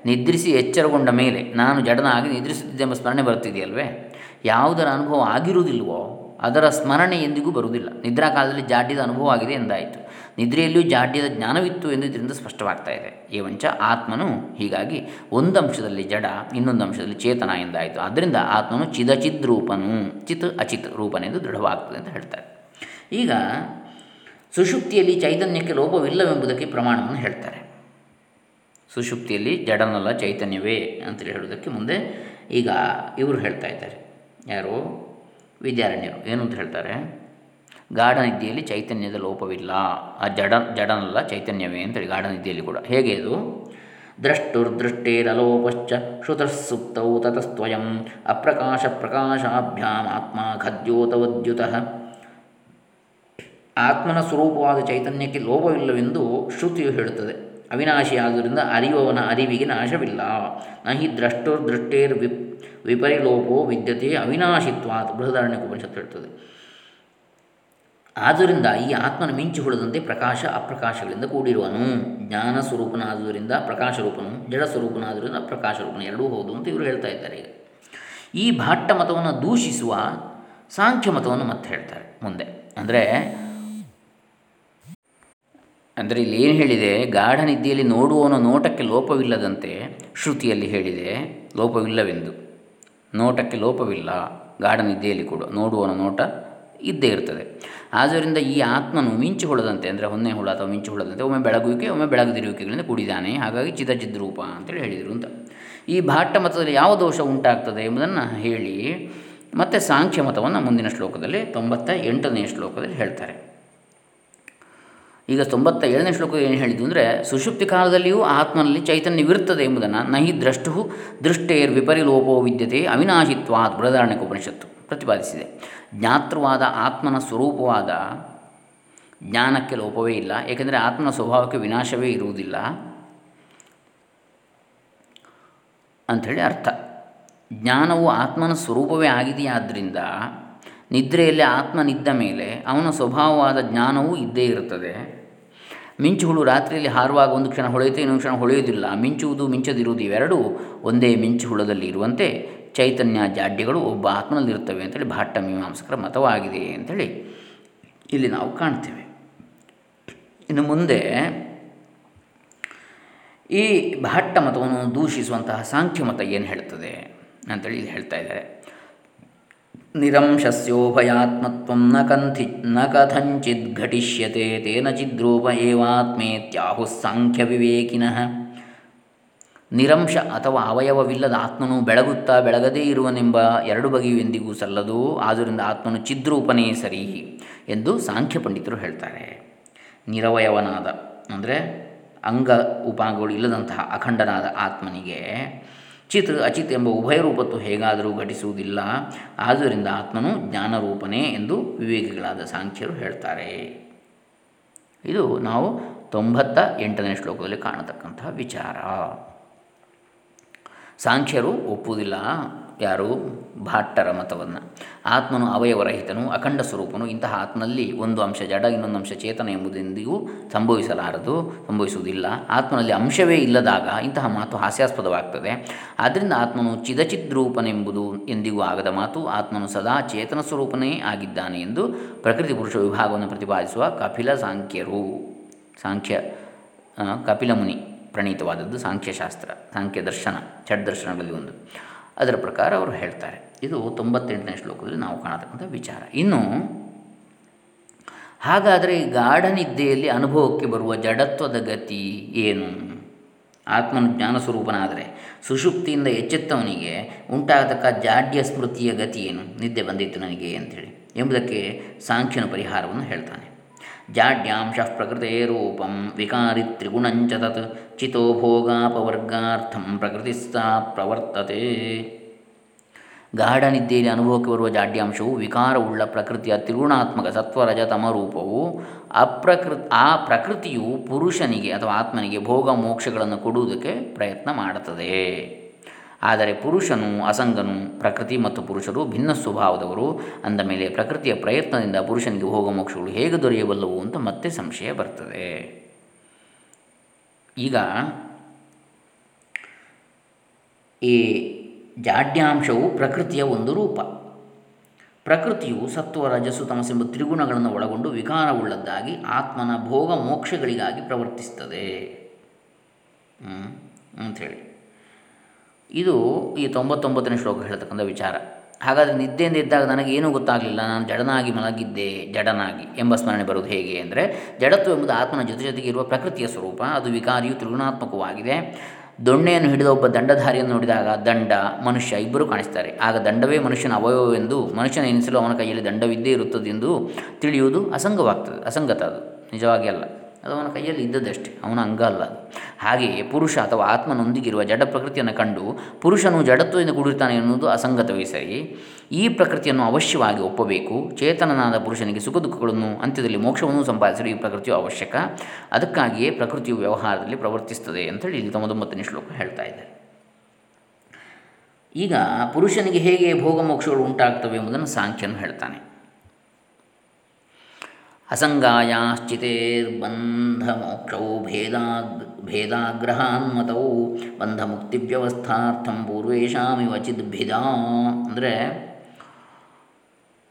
ನಿದ್ರಿಸಿ ಎಚ್ಚರಗೊಂಡ ಮೇಲೆ ನಾನು ಜಡನಾಗಿ ನಿದ್ರಿಸುತ್ತಿದ್ದೆ ಎಂಬ ಸ್ಮರಣೆ ಬರ್ತಿದೆಯಲ್ವೇ ಯಾವುದರ ಅನುಭವ ಆಗಿರುವುದಿಲ್ವೋ ಅದರ ಸ್ಮರಣೆ ಎಂದಿಗೂ ಬರುವುದಿಲ್ಲ. ನಿದ್ರಾ ಕಾಲದಲ್ಲಿ ಜಾಡಿದ ಅನುಭವ ಆಗಿದೆ ಎಂದಾಯಿತು. ನಿದ್ರೆಯಲ್ಲಿಯೂ ಜಾಡ್ಯದ ಜ್ಞಾನವಿತ್ತು ಎಂದು ಇದರಿಂದ ಸ್ಪಷ್ಟವಾಗ್ತಾ ಇದೆ. ಏವಂಚ ಆತ್ಮನು ಹೀಗಾಗಿ ಒಂದು ಅಂಶದಲ್ಲಿ ಜಡ, ಇನ್ನೊಂದು ಅಂಶದಲ್ಲಿ ಚೇತನ ಎಂದಾಯಿತು. ಆದ್ದರಿಂದ ಆತ್ಮನು ಚಿದಚಿದ್ ರೂಪನು, ಚಿತ್ ಅಚಿತ್ ರೂಪನೆಂದು ದೃಢವಾಗ್ತದೆ ಅಂತ ಹೇಳ್ತಾರೆ. ಈಗ ಸುಷುಪ್ತಿಯಲ್ಲಿ ಚೈತನ್ಯಕ್ಕೆ ಲೋಪವಿಲ್ಲವೆಂಬುದಕ್ಕೆ ಪ್ರಮಾಣವನ್ನು ಹೇಳ್ತಾರೆ. ಸುಷುಪ್ತಿಯಲ್ಲಿ ಜಡನಲ್ಲ ಚೈತನ್ಯವೇ ಅಂತೇಳಿ ಹೇಳೋದಕ್ಕೆ ಮುಂದೆ ಈಗ ಇವರು ಹೇಳ್ತಾ ಇದ್ದಾರೆ. ಯಾರು? ವಿದ್ಯಾರಣ್ಯರು. ಏನು ಅಂತ ಹೇಳ್ತಾರೆ? ಗಾಢ ನಿದ್ದೆಯಲ್ಲಿ ಚೈತನ್ಯದ ಲೋಪವಿಲ್ಲ. ಆ ಜಡ, ಜಡನಲ್ಲ ಚೈತನ್ಯವೇ ಅಂತೇಳಿ ಗಾಢ ನಿದ್ದೆಯಲ್ಲಿ ಕೂಡ. ಹೇಗೆ ಅದು ದ್ರಷ್ಟುರ್ದೃಷ್ಟೇರಲೋಪಶ್ಚ ಶ್ರುತಃಸುಪ್ತೌ ತತಸ್ತ್ವಯಂ ಅಪ್ರಕಾಶ ಪ್ರಕಾಶಾಭ್ಯಾಮ್ ಆತ್ಮ ಖದ್ಯೋತವದ್ಯುತ. ಆತ್ಮನ ಸ್ವರೂಪವಾದ ಚೈತನ್ಯಕ್ಕೆ ಲೋಪವಿಲ್ಲವೆಂದು ಶ್ರುತಿಯು ಹೇಳುತ್ತದೆ. ಅವಿನಾಶಿಯಾದುದರಿಂದ ಅರಿಯುವವನ ಅರಿವಿಗೆ ನಾಶವಿಲ್ಲ. ನಹಿ ದ್ರಷ್ಟುರ್ದೃಷ್ಟೇರ್ ವಿಪ್, ವಿಪರಿಲೋಪೋ ವಿದ್ಯತೆ ಅವಿನಾಶಿತ್ವಾತ್ ಬೃಹದಾರಣ್ಯ ಉಪನಿಷತ್ತು ಹೇಳ್ತದೆ. ಆದ್ದರಿಂದ ಈ ಆತ್ಮನ ಮಿಂಚು ಹುಳದಂತೆ ಪ್ರಕಾಶ ಅಪ್ರಕಾಶಗಳಿಂದ ಕೂಡಿರುವನು. ಜ್ಞಾನ ಸ್ವರೂಪನಾದುದರಿಂದ ಪ್ರಕಾಶ ರೂಪನು ಜಡ ಸ್ವರೂಪನಾದುದರಿಂದ ಪ್ರಕಾಶ ರೂಪನು ಎರಡೂ ಹೌದು ಅಂತ ಇವರು ಹೇಳ್ತಾ ಇದ್ದಾರೆ. ಈ ಭಾಟ್ಟ ಮತವನ್ನು ದೂಷಿಸುವ ಸಾಂಖ್ಯ ಮತವನ್ನು ಮತ್ತೆ ಹೇಳ್ತಾರೆ ಮುಂದೆ. ಅಂದರೆ ಅಂದರೆ ಇಲ್ಲಿ ಏನು ಹೇಳಿದೆ? ಗಾಢ ನಿದ್ದೆಯಲ್ಲಿ ನೋಡುವವನ ನೋಟಕ್ಕೆ ಲೋಪವಿಲ್ಲದಂತೆ ಶ್ರುತಿಯಲ್ಲಿ ಹೇಳಿದೆ, ಲೋಪವಿಲ್ಲವೆಂದು. ನೋಟಕ್ಕೆ ಲೋಪವಿಲ್ಲ, ಗಾಢ ನಿದ್ದೆಯಲ್ಲಿ ಕೂಡ ನೋಡುವವನ ನೋಟ ಇದ್ದೇ ಇರ್ತದೆ. ಆದ್ದರಿಂದ ಈ ಆತ್ಮನು ಮಿಂಚು ಹುಳದಂತೆ ಅಂದರೆ ಹೊನ್ನೆ ಹುಳ ಅಥವಾ ಮಿಂಚು ಹುಳದಂತೆ ಒಮ್ಮೆ ಬೆಳಗುವಿಕೆ, ಒಮ್ಮೆ ಬೆಳಗದಿರುವಿಕೆಗಳಿಂದ ಕೂಡಿದ್ದಾನೆ ಹಾಗಾಗಿ ರೂಪ ಅಂತೇಳಿ ಹೇಳಿದರು ಅಂತ. ಈ ಭಾಟ್ಟ ಮತದಲ್ಲಿ ಯಾವ ದೋಷ ಉಂಟಾಗ್ತದೆ ಎಂಬುದನ್ನು ಹೇಳಿ ಮತ್ತು ಸಾಂಖ್ಯ ಮತವನ್ನು ಮುಂದಿನ ಶ್ಲೋಕದಲ್ಲಿ ತೊಂಬತ್ತ ಎಂಟನೆಯ ಶ್ಲೋಕದಲ್ಲಿ ಹೇಳ್ತಾರೆ. ಈಗ ತೊಂಬತ್ತ ಏಳನೇ ಶ್ಲೋಕ ಏನು ಹೇಳಿದ್ದು ಅಂದರೆ, ಸುಷುಪ್ತಿ ಕಾಲದಲ್ಲಿಯೂ ಆತ್ಮನಲ್ಲಿ ಚೈತನ್ಯವಿರುತ್ತದೆ ಎಂಬುದನ್ನು, ನಹಿ ದ್ರಷ್ಟು ದೃಷ್ಟೇರ್ ವಿಪರಿಲೋಪೋ ವಿದ್ಯತೆ ಅವಿನಾಶಿತ್ವಾತ್ ಬೃಹದಾರಣ್ಯಕ ಉಪನಿಷತ್ತು ಪ್ರತಿಪಾದಿಸಿದೆ. ಜ್ಞಾತೃವಾದ ಆತ್ಮನ ಸ್ವರೂಪವಾದ ಜ್ಞಾನಕ್ಕೆ ಲೋಪವೇ ಇಲ್ಲ. ಏಕೆಂದರೆ ಆತ್ಮನ ಸ್ವಭಾವಕ್ಕೆ ವಿನಾಶವೇ ಇರುವುದಿಲ್ಲ ಅಂಥೇಳಿ ಅರ್ಥ. ಜ್ಞಾನವು ಆತ್ಮನ ಸ್ವರೂಪವೇ ಆಗಿದೆಯಾದ್ದರಿಂದ ನಿದ್ರೆಯಲ್ಲಿ ಆತ್ಮನಿದ್ದ ಮೇಲೆ ಅವನ ಸ್ವಭಾವವಾದ ಜ್ಞಾನವೂ ಇದ್ದೇ ಇರುತ್ತದೆ. ಮಿಂಚು ಹುಳು ರಾತ್ರಿಯಲ್ಲಿ ಹಾರುವಾಗ ಒಂದು ಕ್ಷಣ ಹೊಳೆಯುತ್ತೆ, ಇನ್ನೊಂದು ಕ್ಷಣ ಹೊಳೆಯುವುದಿಲ್ಲ. ಮಿಂಚುವುದು ಮಿಂಚದಿರುವುದು ಇವೆರಡೂ ಒಂದೇ ಮಿಂಚು ಹುಳದಲ್ಲಿ ಇರುವಂತೆ ಚೈತನ್ಯ ಜಾಡ್ಯಗಳು ಒಬ್ಬ ಆತ್ಮನಲ್ಲಿರುತ್ತವೆ ಅಂತೇಳಿ ಭಾಟ್ಟ ಮೀಮಾಂಸಕರ ಮತವಾಗಿದೆ ಅಂಥೇಳಿ ಇಲ್ಲಿ ನಾವು ಕಾಣ್ತೇವೆ. ಇನ್ನು ಮುಂದೆ ಈ ಭಾಟ್ಟ ಮತವನ್ನು ದೂಷಿಸುವಂತಹ ಸಾಂಖ್ಯ ಮತ ಏನು ಹೇಳ್ತದೆ ಅಂತೇಳಿ ಇಲ್ಲಿ ಹೇಳ್ತಾ ಇದ್ದಾರೆ. ನಿರಂಶಸ್ಯೋಭಯಾತ್ಮತ್ವ ನ ಕಂಥಿ ನ ಕಥಂಚಿತ್ ಘಟಿಷ್ಯತೆ ತೇನ ಚಿದ್ರೂಪ ವಿವೇಕಿನಃ. ನಿರಂಶ ಅಥವಾ ಅವಯವವಿಲ್ಲದ ಆತ್ಮನು ಬೆಳಗುತ್ತಾ ಬೆಳಗದೇ ಇರುವನೆಂಬ ಎರಡು ಬಗೆಯು ಎಂದಿಗೂ ಸಲ್ಲದು. ಆದ್ದರಿಂದ ಆತ್ಮನು ಚಿದ್ರೂಪನೇ ಸರಿ ಎಂದು ಸಾಂಖ್ಯ ಪಂಡಿತರು ಹೇಳ್ತಾರೆ. ನಿರವಯವನಾದ ಅಂದರೆ ಅಂಗ ಉಪಾಂಗಗಳು ಇಲ್ಲದಂತಹ ಅಖಂಡನಾದ ಆತ್ಮನಿಗೆ ಚಿತ್ ಅಚಿತ್ ಎಂಬ ಉಭಯ ರೂಪತ್ತು ಹೇಗಾದರೂ ಘಟಿಸುವುದಿಲ್ಲ. ಆದ್ದರಿಂದ ಆತ್ಮನು ಜ್ಞಾನರೂಪನೇ ಎಂದು ವಿವೇಕಿಗಳಾದ ಸಾಂಖ್ಯರು ಹೇಳ್ತಾರೆ. ಇದು ನಾವು ತೊಂಬತ್ತ ಎಂಟನೇ ಶ್ಲೋಕದಲ್ಲಿ ಕಾಣತಕ್ಕಂತಹ ವಿಚಾರ. ಸಾಂಖ್ಯರು ಒಪ್ಪುವುದಿಲ್ಲ. ಯಾರು? ಭಾಟ್ಟರ ಮತವನ್ನು. ಆತ್ಮನು ಅವಯವರಹಿತನು, ಅಖಂಡ ಸ್ವರೂಪನು. ಇಂತಹ ಆತ್ಮನಲ್ಲಿ ಒಂದು ಅಂಶ ಜಡ, ಇನ್ನೊಂದು ಅಂಶ ಚೇತನ ಎಂಬುದೆಂದಿಗೂ ಸಂಭವಿಸಲಾರದು, ಸಂಭವಿಸುವುದಿಲ್ಲ. ಆತ್ಮನಲ್ಲಿ ಅಂಶವೇ ಇಲ್ಲದಾಗ ಇಂತಹ ಮಾತು ಹಾಸ್ಯಾಸ್ಪದವಾಗ್ತದೆ. ಆದ್ದರಿಂದ ಆತ್ಮನು ಚಿದಚಿದ್ರೂಪನೆಂಬುದು ಎಂದಿಗೂ ಆಗದ ಮಾತು. ಆತ್ಮನು ಸದಾ ಚೇತನ ಸ್ವರೂಪನೇ ಆಗಿದ್ದಾನೆ ಎಂದು ಪ್ರಕೃತಿ ಪುರುಷ ವಿಭಾಗವನ್ನು ಪ್ರತಿಪಾದಿಸುವ ಕಪಿಲ ಸಾಂಖ್ಯರು. ಸಾಂಖ್ಯ ಕಪಿಲ ಮುನಿ ಪ್ರಣೀತವಾದದ್ದು ಸಾಂಖ್ಯಶಾಸ್ತ್ರ, ಸಾಂಖ್ಯ ದರ್ಶನ ದರ್ಶನಗಳಲ್ಲಿ ಒಂದು. ಅದರ ಪ್ರಕಾರ ಅವರು ಹೇಳ್ತಾರೆ. ಇದು ತೊಂಬತ್ತೆಂಟನೇ ಶ್ಲೋಕದಲ್ಲಿ ನಾವು ಕಾಣತಕ್ಕಂಥ ವಿಚಾರ. ಇನ್ನು, ಹಾಗಾದರೆ ಈ ಗಾಢನಿದ್ದೆಯಲ್ಲಿ ಅನುಭವಕ್ಕೆ ಬರುವ ಜಡತ್ವದ ಗತಿ ಏನು? ಆತ್ಮನು ಜ್ಞಾನ ಸ್ವರೂಪನಾದರೆ ಸುಷುಪ್ತಿಯಿಂದ ಎಚ್ಚೆತ್ತವನಿಗೆ ಉಂಟಾಗತಕ್ಕ ಜಾಡ್ಯ ಸ್ಮೃತಿಯ ಗತಿ ಏನು? ನಿದ್ದೆ ಬಂದಿತ್ತು ನನಗೆ ಅಂಥೇಳಿ ಎಂಬುದಕ್ಕೆ ಸಾಂಖ್ಯನ ಪರಿಹಾರವನ್ನು ಹೇಳ್ತಾನೆ. ಜಾಡ್ಯಾಂಶ ಪ್ರಕೃತಿಯ ರೂಪಂ ವಿಕಾರಿ ತ್ರಿಗುಣಂಚ ತತ್ ಚಿತೋ ಭೋಗಾಪವರ್ಗಾರ್ಥಂ ಸಾ ಪ್ರವರ್ತತೆ ಗಾಢ ನಿದ್ದೆಯಲ್ಲಿ ಅನುಭವಕ್ಕೆ ಬರುವ ಜಾಡ್ಯಾಂಶವು ವಿಕಾರವುಳ್ಳ ಪ್ರಕೃತಿಯ ತ್ರಿಗುಣಾತ್ಮಕ ಸತ್ವರಜತಮ ರೂಪವು ಅಪ್ರಕೃ, ಆ ಪ್ರಕೃತಿಯು ಪುರುಷನಿಗೆ ಅಥವಾ ಆತ್ಮನಿಗೆ ಭೋಗ ಮೋಕ್ಷಗಳನ್ನು ಕೊಡುವುದಕ್ಕೆ ಪ್ರಯತ್ನ ಮಾಡುತ್ತದೆ. ಆದರೆ ಪುರುಷನು ಅಸಂಗನು ಪ್ರಕೃತಿ ಮತ್ತು ಪುರುಷರು ಭಿನ್ನ ಸ್ವಭಾವದವರು. ಅಂದ ಮೇಲೆ ಪ್ರಕೃತಿಯ ಪ್ರಯತ್ನದಿಂದ ಪುರುಷನಿಗೆ ಹೋಗ ಮೋಕ್ಷಗಳು ಹೇಗೆ ದೊರೆಯಬಲ್ಲವು ಅಂತ ಮತ್ತೆ ಸಂಶಯ ಬರ್ತದೆ. ಈಗ ಈ ಜಾಡ್ಯಾಂಶವು ಪ್ರಕೃತಿಯ ಒಂದು ರೂಪ. ಪ್ರಕೃತಿಯು ಸತ್ವ, ರಜಸ್ಸು, ತಮಸೆಂಬ ತ್ರಿಗುಣಗಳನ್ನು ಒಳಗೊಂಡು ವಿಕಾರವುಳ್ಳದ್ದಾಗಿ ಆತ್ಮನ ಭೋಗ ಮೋಕ್ಷಗಳಿಗಾಗಿ ಪ್ರವರ್ತಿಸ್ತದೆ ಅಂಥೇಳಿ ಇದು ಈ ತೊಂಬತ್ತೊಂಬತ್ತನೇ ಶ್ಲೋಕ ಹೇಳ್ತಕ್ಕಂಥ ವಿಚಾರ. ಹಾಗಾದರೆ ನಿದ್ದೆಯಿಂದ ಇದ್ದಾಗ ನನಗೇನೂ ಗೊತ್ತಾಗಲಿಲ್ಲ, ನಾನು ಜಡನಾಗಿ ಮಲಗಿದ್ದೆ, ಜಡನಾಗಿ ಎಂಬ ಸ್ಮರಣೆ ಬರುವುದು ಹೇಗೆ ಅಂದರೆ, ಜಡತ್ವ ಎಂಬುದು ಆತ್ಮನ ಜೊತೆ ಜೊತೆಗೆ ಇರುವ ಪ್ರಕೃತಿಯ ಸ್ವರೂಪ, ಅದು ವಿಕಾರಿಯು ತ್ರಿಗುಣಾತ್ಮಕವಾಗಿದೆ. ದೊಣ್ಣೆಯನ್ನು ಹಿಡಿದ ಒಬ್ಬ ದಂಡಧಾರಿಯನ್ನು ನೋಡಿದಾಗ ದಂಡ, ಮನುಷ್ಯ ಇಬ್ಬರು ಕಾಣಿಸ್ತಾರೆ. ಆಗ ದಂಡವೇ ಮನುಷ್ಯನ ಅವಯವವೆಂದು ಮನುಷ್ಯನ ಎನಿಸಲು ಅವನ ಕೈಯಲ್ಲಿ ದಂಡವಿದ್ದೇ ಇರುತ್ತದೆಂದು ತಿಳಿಯುವುದು ಅಸಂಗವಾಗ್ತದೆ, ಅಸಂಗತ ಅದು. ನಿಜವಾಗಿ ಅಲ್ಲ. ಅದು ಅವನ ಕೈಯಲ್ಲಿ ಇದ್ದದಷ್ಟೇ, ಅವನ ಅಂಗ ಅಲ್ಲ ಹಾಗೆಯೇ ಪುರುಷ ಅಥವಾ ಆತ್ಮನೊಂದಿಗಿರುವ ಜಡ ಪ್ರಕೃತಿಯನ್ನು ಕಂಡು ಪುರುಷನು ಜಡತ್ವದಿಂದ ಕೂಡಿರ್ತಾನೆ ಎನ್ನುವುದು ಅಸಂಗತವೇ ಸರಿ. ಈ ಪ್ರಕೃತಿಯನ್ನು ಅವಶ್ಯವಾಗಿ ಒಪ್ಪಬೇಕು. ಚೇತನನಾದ ಪುರುಷನಿಗೆ ಸುಖ ದುಃಖಗಳನ್ನು ಅಂತ್ಯದಲ್ಲಿ ಮೋಕ್ಷವನ್ನು ಸಂಪಾದಿಸಲು ಈ ಪ್ರಕೃತಿಯು ಅವಶ್ಯಕ. ಅದಕ್ಕಾಗಿಯೇ ಪ್ರಕೃತಿಯು ವ್ಯವಹಾರದಲ್ಲಿ ಪ್ರವರ್ತಿಸ್ತದೆ ಅಂತೇಳಿ ಇಲ್ಲಿ ತೊಂಬತ್ತೊಂಬತ್ತನೇ ಶ್ಲೋಕ ಹೇಳ್ತಾ ಇದ್ದಾರೆ. ಈಗ ಪುರುಷನಿಗೆ ಹೇಗೆ ಭೋಗ ಮೋಕ್ಷಗಳು ಉಂಟಾಗ್ತವೆ ಎಂಬುದನ್ನು ಸಾಂಖ್ಯನು ಹೇಳ್ತಾನೆ. ಅಸಂಗಾಯಾಶ್ಚಿತೇರ್ಬಂಧಮೋಕ್ಷೌ ಭೇದಾಗ್ ಭೇದಾಗ್ರಹಾನ್ಮತೌ ಬಂಧಮುಕ್ತಿವ್ಯವಸ್ಥಾರ್ಥಂ ಪೂರ್ವೇಶಾಮಿವ ಚಿದ್ಭಿದಾ. ಅಂದರೆ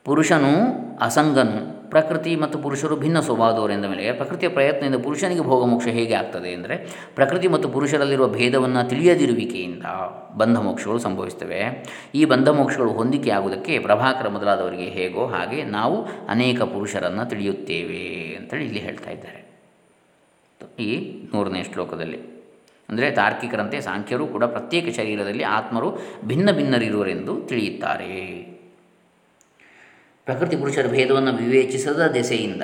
ಪುರುಷನು ಅಸಂಗನು ಪ್ರಕೃತಿ ಮತ್ತು ಪುರುಷರು ಭಿನ್ನ ಸ್ವಭಾವದವರೆಂದ ಮೇಲೆ, ಪ್ರಕೃತಿಯ ಪ್ರಯತ್ನದಿಂದ ಪುರುಷನಿಗೆ ಭೋಗಮೋಕ್ಷ ಹೇಗೆ ಆಗ್ತದೆ ಅಂದರೆ ಪ್ರಕೃತಿ ಮತ್ತು ಪುರುಷರಲ್ಲಿರುವ ಭೇದವನ್ನು ತಿಳಿಯದಿರುವಿಕೆಯಿಂದ ಬಂಧ ಮೋಕ್ಷಗಳು ಸಂಭವಿಸ್ತವೆ ಈ ಬಂಧ ಮೋಕ್ಷಗಳು ಹೊಂದಿಕೆಯಾಗುವುದಕ್ಕೆ ಪ್ರಭಾಕರ ಮೊದಲಾದವರಿಗೆ ಹೇಗೋ ಹಾಗೆ ನಾವು ಅನೇಕ ಪುರುಷರನ್ನು ತಿಳಿಯುತ್ತೇವೆ ಅಂತೇಳಿ ಇಲ್ಲಿ ಹೇಳ್ತಾ ಇದ್ದಾರೆ. ಈ ನೂರನೇ ಶ್ಲೋಕದಲ್ಲಿ. ಅಂದರೆ ತಾರ್ಕಿಕರಂತೆ ಸಾಂಖ್ಯರು ಕೂಡ ಪ್ರತ್ಯೇಕ ಶರೀರದಲ್ಲಿ ಆತ್ಮರು ಭಿನ್ನ ಭಿನ್ನರಿರುವರೆಂದು ತಿಳಿಯುತ್ತಾರೆ. ಪ್ರಕೃತಿ ಪುರುಷರ ಭೇದವನ್ನು ವಿವೇಚಿಸದ ದೆಸೆಯಿಂದ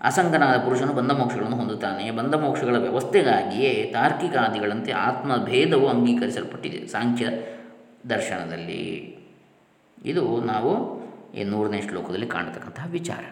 ಅಸಂಗನಾದ ಪುರುಷನು ಬಂಧ ಮೋಕ್ಷಗಳನ್ನು ಹೊಂದುತ್ತಾನೆ. ಬಂಧ ಮೋಕ್ಷಗಳ ವ್ಯವಸ್ಥೆಗಾಗಿಯೇ ತಾರ್ಕಿಕಾದಿಗಳಂತೆ ಆತ್ಮ ಭೇದವು ಅಂಗೀಕರಿಸಲ್ಪಟ್ಟಿದೆ. ಸಾಂಖ್ಯ ದರ್ಶನದಲ್ಲಿ ಇದು ನಾವು ಈ ನೂರನೇ ಶ್ಲೋಕದಲ್ಲಿ ಕಾಣತಕ್ಕಂತಹ ವಿಚಾರ.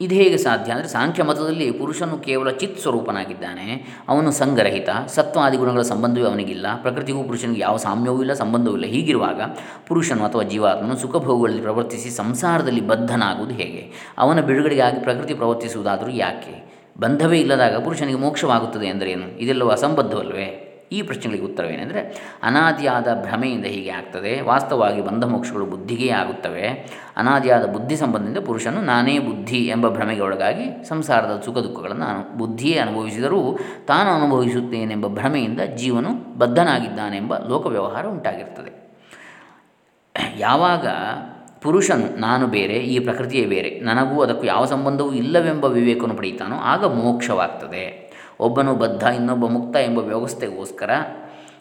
ಇದು ಹೇಗೆ ಸಾಧ್ಯ ಅಂದರೆ ಸಾಂಖ್ಯ ಮತದಲ್ಲಿ ಪುರುಷನು ಕೇವಲ ಚಿತ್ ಸ್ವರೂಪನಾಗಿದ್ದಾನೆ, ಅವನು ಸಂಗರಹಿತ ಸತ್ವಾದಿ ಗುಣಗಳ ಸಂಬಂಧವೇ ಅವನಿಗಿಲ್ಲ, ಪ್ರಕೃತಿಗೂ ಪುರುಷನಿಗೆ ಯಾವ ಸಾಮ್ಯವೂ ಇಲ್ಲ, ಸಂಬಂಧವೂ ಇಲ್ಲ. ಹೀಗಿರುವಾಗ ಪುರುಷನು ಅಥವಾ ಜೀವಾತ್ಮನು ಸುಖಭೋಗಗಳಲ್ಲಿ ಪ್ರವರ್ತಿಸಿ ಸಂಸಾರದಲ್ಲಿ ಬದ್ಧನಾಗುವುದು ಹೇಗೆ? ಅವನ ಬಿಡುಗಡೆಗಾಗಿ ಪ್ರಕೃತಿ ಪ್ರವರ್ತಿಸುವುದಾದರೂ ಯಾಕೆ? ಬಂಧವೇ ಇಲ್ಲದಾಗ ಪುರುಷನಿಗೆ ಮೋಕ್ಷವಾಗುತ್ತದೆ ಎಂದರೇನು? ಇದೆಲ್ಲವೂ ಅಸಂಬದ್ಧವಲ್ವೇ? ಈ ಪ್ರಶ್ನೆಗಳಿಗೆ ಉತ್ತರವೇನೆಂದರೆ, ಅನಾದಿಯಾದ ಭ್ರಮೆಯಿಂದ ಹೀಗೆ ಆಗ್ತದೆ, ವಾಸ್ತವವಾಗಿ ಬಂಧ ಮೋಕ್ಷಗಳು ಬುದ್ಧಿಗೆ ಆಗುತ್ತವೆ, ಅನಾದಿಯಾದ ಬುದ್ಧಿ ಸಂಬಂಧದಿಂದ ಪುರುಷನು ನಾನೇ ಬುದ್ಧಿ ಎಂಬ ಭ್ರಮೆಗೆ ಒಳಗಾಗಿ ಸಂಸಾರದ ಸುಖ ದುಃಖಗಳನ್ನು ಅನು, ಬುದ್ಧಿಯೇ ಅನುಭವಿಸಿದರೂ ತಾನು ಅನುಭವಿಸುತ್ತೇನೆಂಬ ಭ್ರಮೆಯಿಂದ ಜೀವನು ಬದ್ಧನಾಗಿದ್ದಾನೆಂಬ ಲೋಕ ವ್ಯವಹಾರ ಉಂಟಾಗಿರ್ತದೆ. ಯಾವಾಗ ಪುರುಷನು, ನಾನು ಬೇರೆ, ಈ ಪ್ರಕೃತಿಯೇ ಬೇರೆ, ನನಗೂ ಅದಕ್ಕೂ ಯಾವ ಸಂಬಂಧವೂ ಇಲ್ಲವೆಂಬ ವಿವೇಕವನ್ನು ಪಡೆಯುತ್ತಾನೋ, ಆಗ ಮೋಕ್ಷವಾಗ್ತದೆ. ಒಬ್ಬನು ಬದ್ಧ, ಇನ್ನೊಬ್ಬ ಮುಕ್ತ ಎಂಬ ವ್ಯವಸ್ಥೆಗೋಸ್ಕರ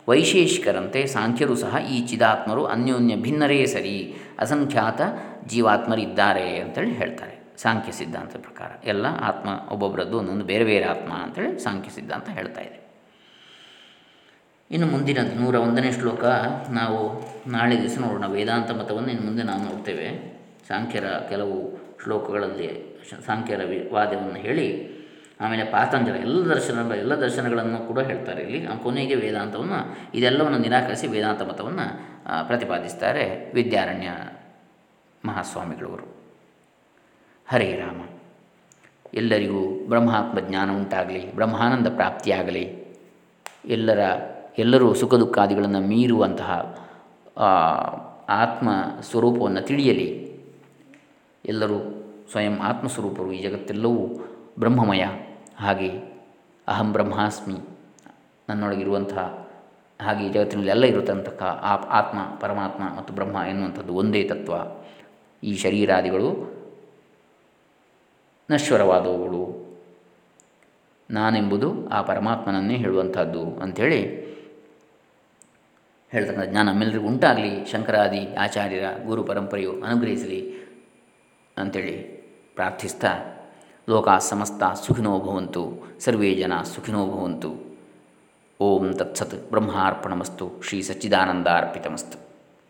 ವೈಶೇಷಿಕರಂತೆ ಸಾಂಖ್ಯರು ಸಹ ಈ ಚಿದಾತ್ಮರು ಅನ್ಯೋನ್ಯ ಭಿನ್ನರೇ ಸರಿ, ಅಸಂಖ್ಯಾತ ಜೀವಾತ್ಮರಿದ್ದಾರೆ ಅಂತೇಳಿ ಹೇಳ್ತಾರೆ. ಸಾಂಖ್ಯ ಸಿದ್ಧಾಂತ ಪ್ರಕಾರ. ಎಲ್ಲ ಆತ್ಮ ಒಬ್ಬೊಬ್ಬರದ್ದು ಒಂದೊಂದು ಬೇರೆ ಬೇರೆ ಆತ್ಮ ಅಂತೇಳಿ ಸಾಂಖ್ಯ ಸಿದ್ಧಾಂತ ಹೇಳ್ತಾ ಇದೆ. ಇನ್ನು ಮುಂದಿನ ನೂರ ಒಂದನೇ ಶ್ಲೋಕ. ನಾವು ನಾಳೆ ದಿವಸ ನೋಡೋಣ. ವೇದಾಂತ ಮತವನ್ನು ಇನ್ನು ಮುಂದೆ ನಾವು ನೋಡ್ತೇವೆ. ಸಾಂಖ್ಯರ ಕೆಲವು ಶ್ಲೋಕಗಳಲ್ಲಿ ಸಾಂಖ್ಯರ ವಾದವನ್ನು ಹೇಳಿ ಆಮೇಲೆ ಪಾತಂಜಲ, ಎಲ್ಲ ದರ್ಶನ, ಎಲ್ಲ ದರ್ಶನಗಳನ್ನು ಕೂಡ ಹೇಳ್ತಾರೆ ಇಲ್ಲಿ. ಕೊನೆಗೆ ವೇದಾಂತವನ್ನು, ಇದೆಲ್ಲವನ್ನು ನಿರಾಕರಿಸಿ ವೇದಾಂತ ಮತವನ್ನು ಪ್ರತಿಪಾದಿಸ್ತಾರೆ ವಿದ್ಯಾರಣ್ಯ ಮಹಾಸ್ವಾಮಿಗಳವರು. ಹರೇ ರಾಮ. ಎಲ್ಲರಿಗೂ ಬ್ರಹ್ಮಾತ್ಮ ಜ್ಞಾನ ಉಂಟಾಗಲಿ, ಬ್ರಹ್ಮಾನಂದ ಪ್ರಾಪ್ತಿಯಾಗಲಿ. ಎಲ್ಲರ, ಎಲ್ಲರೂ ಸುಖ ದುಃಖಾದಿಗಳನ್ನು ಮೀರುವಂತಹ ಆತ್ಮ ಸ್ವರೂಪವನ್ನು ತಿಳಿಯಲಿ. ಎಲ್ಲರೂ ಸ್ವಯಂ ಆತ್ಮಸ್ವರೂಪರು ಈ ಜಗತ್ತೆಲ್ಲವೂ ಬ್ರಹ್ಮಮಯ. ಹಾಗೆ ಅಹಂ ಬ್ರಹ್ಮಾಸ್ಮಿ ನನ್ನೊಳಗಿರುವಂತಹ ಹಾಗೆ ಜಗತ್ತಿನಲ್ಲಿ ಎಲ್ಲ ಇರತಕ್ಕಂಥ ಆತ್ಮ, ಪರಮಾತ್ಮ ಮತ್ತು ಬ್ರಹ್ಮ ಎನ್ನುವಂಥದ್ದು ಒಂದೇ ತತ್ವ. ಈ ಶರೀರಾದಿಗಳು ನಶ್ವರವಾದವುಗಳು. ನಾನೆಂಬುದು ಆ ಪರಮಾತ್ಮನನ್ನೇ ಹೇಳುವಂಥದ್ದು ಅಂಥೇಳಿ ಹೇಳ್ತಕ್ಕಂಥ ಜ್ಞಾನ ನಮ್ಮೆಲ್ಲರಿಗೂ ಉಂಟಾಗಲಿ. ಶಂಕರಾದಿ ಆಚಾರ್ಯರ ಗುರು ಪರಂಪರೆಯು ಅನುಗ್ರಹಿಸಲಿ ಅಂಥೇಳಿ ಪ್ರಾರ್ಥಿಸ್ತಾ ಲೋಕ ಸಮಸ್ತ ಸುಖಿನೋ ಭವಂತು ಸರ್ವೇ ಜನ ಸುಖಿನೋ ಭವಂತು. ಓಂ ತತ್ಸತ್ ಬ್ರಹ್ಮಾರ್ಪಣಮಸ್ತು ಶ್ರೀ ಸಚ್ಚಿದಾನಂದಾರ್ಪಿತಮಸ್ತು.